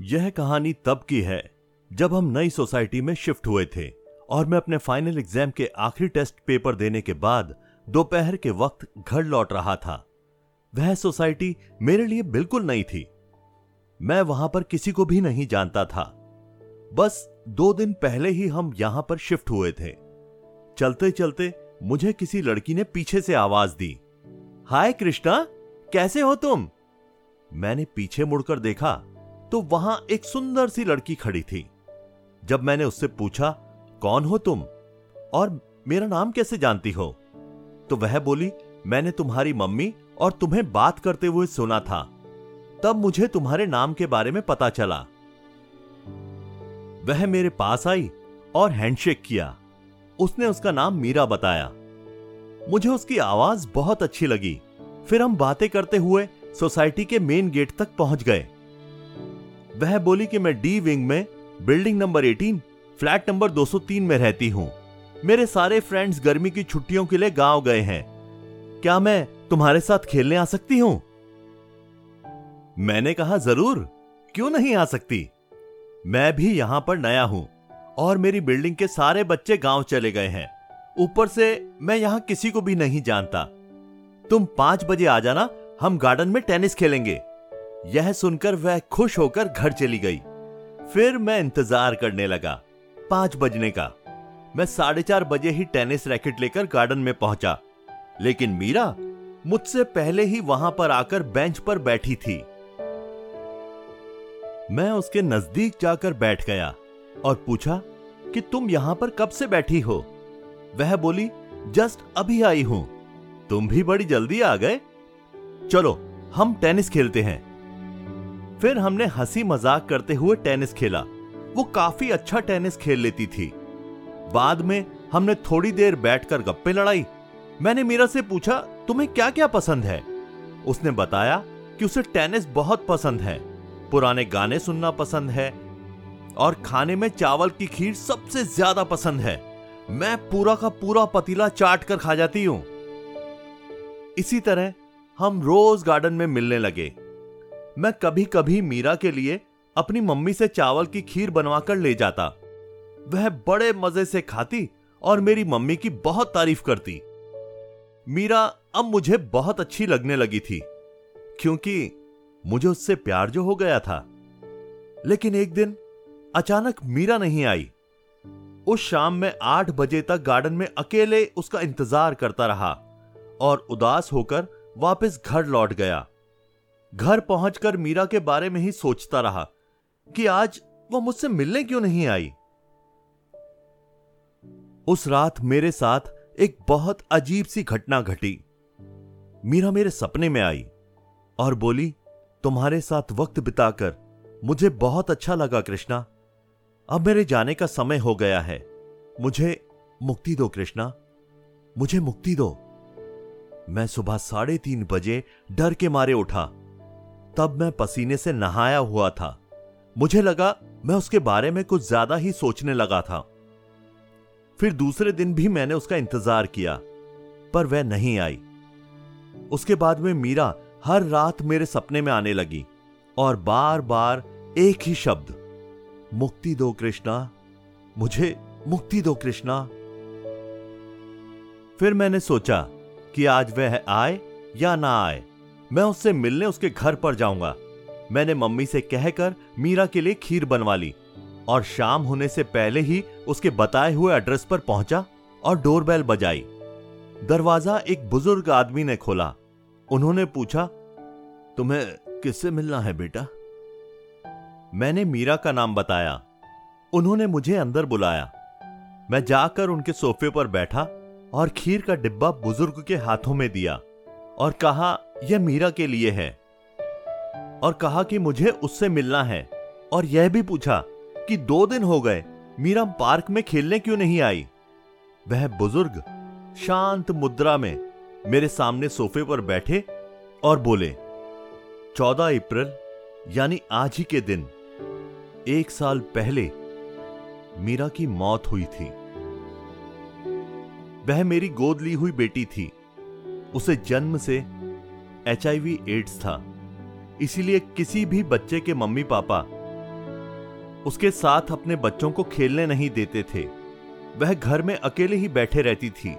यह कहानी तब की है, जब हम नई सोसाइटी में शिफ्ट हुए थे और मैं अपने फाइनल एग्ज़ाम के आखिरी टेस्ट पेपर देने के बाद दोपहर के वक्त घर लौट रहा था। वह सोसाइटी मेरे लिए बिल्कुल नई थी। मैं वहाँ पर किसी को भी नहीं जानता था। बस दो दिन पहले ही हम यहाँ पर शिफ्ट हुए थे। चलते चलते मुझे किसी लड़की ने पीछे से आवाज़ दी, हाय कृष्णा, कैसे हो तुम? मैंने पीछे मुड़कर देखा तो वहाँ एक सुंदर सी लड़की खड़ी थी। जब मैंने उससे पूछा, कौन हो तुम? और मेरा नाम कैसे जानती हो? तो वह बोली, मैंने तुम्हारी मम्मी और तुम्हें बात करते हुए सुना था। तब मुझे तुम्हारे नाम के बारे में पता चला। वह मेरे पास आई और हैंडशेक किया। उसने उसका नाम मीरा बताया। मुझे उसकी आवाज़ बहुत अच्छी लगी। फिर हम बातें करते हुए सोसाइटी के मेन गेट तक पहुँच गए। वह बोली कि मैं डी विंग में बिल्डिंग नंबर 18 फ्लैट नंबर 203 में रहती हूँ। मेरे सारे फ्रेंड्स गर्मी की छुट्टियों के लिए गाँव गए हैं। क्या मैं तुम्हारे साथ खेलने आ सकती हूँ? मैंने कहा, ज़रूर। क्यों नहीं आ सकती? मैं भी यहाँ पर नया हूँ और मेरी बिल्डिंग के सारे बच्चे गाँव चले गए हैं। ऊपर से मैं यहाँ किसी को भी नहीं जानता। तुम पाँच बजे आ जाना, हम गार्डन में टेनिस खेलेंगे। यह सुनकर वह खुश होकर घर चली गई। फिर मैं इंतज़ार करने लगा, पाँच बजने का। मैं साढ़े चार बजे ही टेनिस रैकेट लेकर गार्डन में पहुँचा। लेकिन मीरा मुझसे पहले ही वहाँ पर आकर बेंच पर बैठी थी। मैं उसके नज़दीक जाकर बैठ गया और पूछा कि तुम यहाँ पर कब से बैठी हो? वह बोली, जस्ट अभी आई हूँ। तुम भी बड़ी जल्दी आ गए। चलो, हम टेनिस खेलते हैं। फिर हमने हँसी मज़ाक करते हुए टेनिस खेला। वो काफ़ी अच्छा टेनिस खेल लेती थी। बाद में हमने थोड़ी देर बैठकर गप्पे लड़ाई। मैंने मीरा से पूछा, तुम्हें क्या क्या पसंद है? उसने बताया कि उसे टेनिस बहुत पसंद है, पुराने गाने सुनना पसंद है, और खाने में चावल की खीर सबसे ज़्यादा पसंद है। मैं पूरा का पूरा पतीला चाट कर खा जाती हूँ। इसी तरह हम रोज गार्डन में मिलने लगे। मैं कभी कभी मीरा के लिए अपनी मम्मी से चावल की खीर बनवाकर ले जाता। वह बड़े मज़े से खाती और मेरी मम्मी की बहुत तारीफ़ करती। मीरा अब मुझे बहुत अच्छी लगने लगी थी, क्योंकि मुझे उससे प्यार जो हो गया था। लेकिन एक दिन अचानक मीरा नहीं आई। उस शाम में आठ बजे तक गार्डन में अकेले उसका इंतज़ार करता रहा और उदास होकर वापस घर लौट गया। घर पहुंचकर मीरा के बारे में ही सोचता रहा कि आज वो मुझसे मिलने क्यों नहीं आई। उस रात मेरे साथ एक बहुत अजीब सी घटना घटी। मीरा मेरे सपने में आई और बोली, तुम्हारे साथ वक्त बिताकर मुझे बहुत अच्छा लगा कृष्णा। अब मेरे जाने का समय हो गया है। मुझे मुक्ति दो कृष्णा। मुझे मुक्ति दो। मैं सुबह साढ़े तीन बजे डर के मारे उठा। तब मैं पसीने से नहाया हुआ था। मुझे लगा, मैं उसके बारे में कुछ ज़्यादा ही सोचने लगा था। फिर दूसरे दिन भी मैंने उसका इंतज़ार किया, पर वह नहीं आई। उसके बाद में मीरा हर रात मेरे सपने में आने लगी, और बार बार एक ही शब्द, मुक्ति दो कृष्णा, मुझे मुक्ति दो कृष्णा। फिर मैंने सोचा कि आज वह आए या ना आए। मैं उससे मिलने उसके घर पर जाऊँगा। मैंने मम्मी से कहकर मीरा के लिए खीर बनवा ली और शाम होने से पहले ही उसके बताए हुए एड्रेस पर पहुँचा और डोरबेल बजाई। दरवाज़ा एक बुज़ुर्ग आदमी ने खोला। उन्होंने पूछा, तुम्हें किससे मिलना है बेटा? मैंने मीरा का नाम बताया। उन्होंने मुझे अंदर बुलाया। मैं जाकर उनके सोफे पर बैठा और खीर का डिब्बा बुज़ुर्ग के हाथों में दिया और कहा यह मीरा के लिए है। और कहा कि मुझे उससे मिलना है। और यह भी पूछा कि दो दिन हो गए, मीरा पार्क में खेलने क्यों नहीं आई? वह बुज़ुर्ग, शांत मुद्रा में मेरे सामने सोफे पर बैठे और बोले, चौदह अप्रैल, यानी आज ही के दिन, एक साल पहले मीरा की मौत हुई थी। वह मेरी गोद ली हुई बेटी थी। उसे जन्म से एचआईवी एड्स था। इसीलिए किसी भी बच्चे के मम्मी पापा उसके साथ अपने बच्चों को खेलने नहीं देते थे। वह घर में अकेले ही बैठे रहती थी।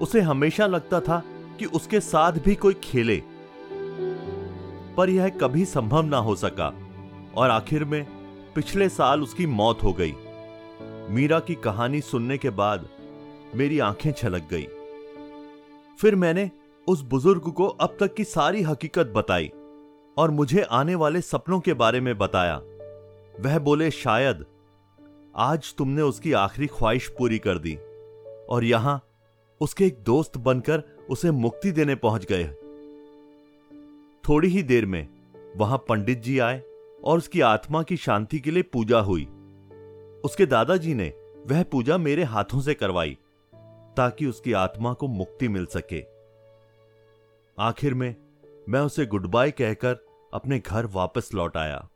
उसे हमेशा लगता था कि उसके साथ भी कोई खेले। पर यह कभी संभव ना हो सका और आखिर में पिछले साल उसकी मौत हो गई। मीरा की कहानी सुनने के बाद मेरी आँखें छलक गई। फिर मैंने उस बुज़ुर्ग को अब तक की सारी हकीकत बताई और मुझे आने वाले सपनों के बारे में बताया। वह बोले, शायद आज तुमने उसकी आखिरी ख्वाहिश पूरी कर दी और यहाँ उसके एक दोस्त बनकर उसे मुक्ति देने पहुँच गए थोड़ी ही देर में वहाँ पंडित जी आए और उसकी आत्मा की शांति के लिए पूजा हुई। उसके दादाजी ने वह पूजा मेरे हाथों से करवाई ताकि उसकी आत्मा को मुक्ति मिल सके। आखिर में मैं उसे गुड बाय कहकर अपने घर वापस लौट आया।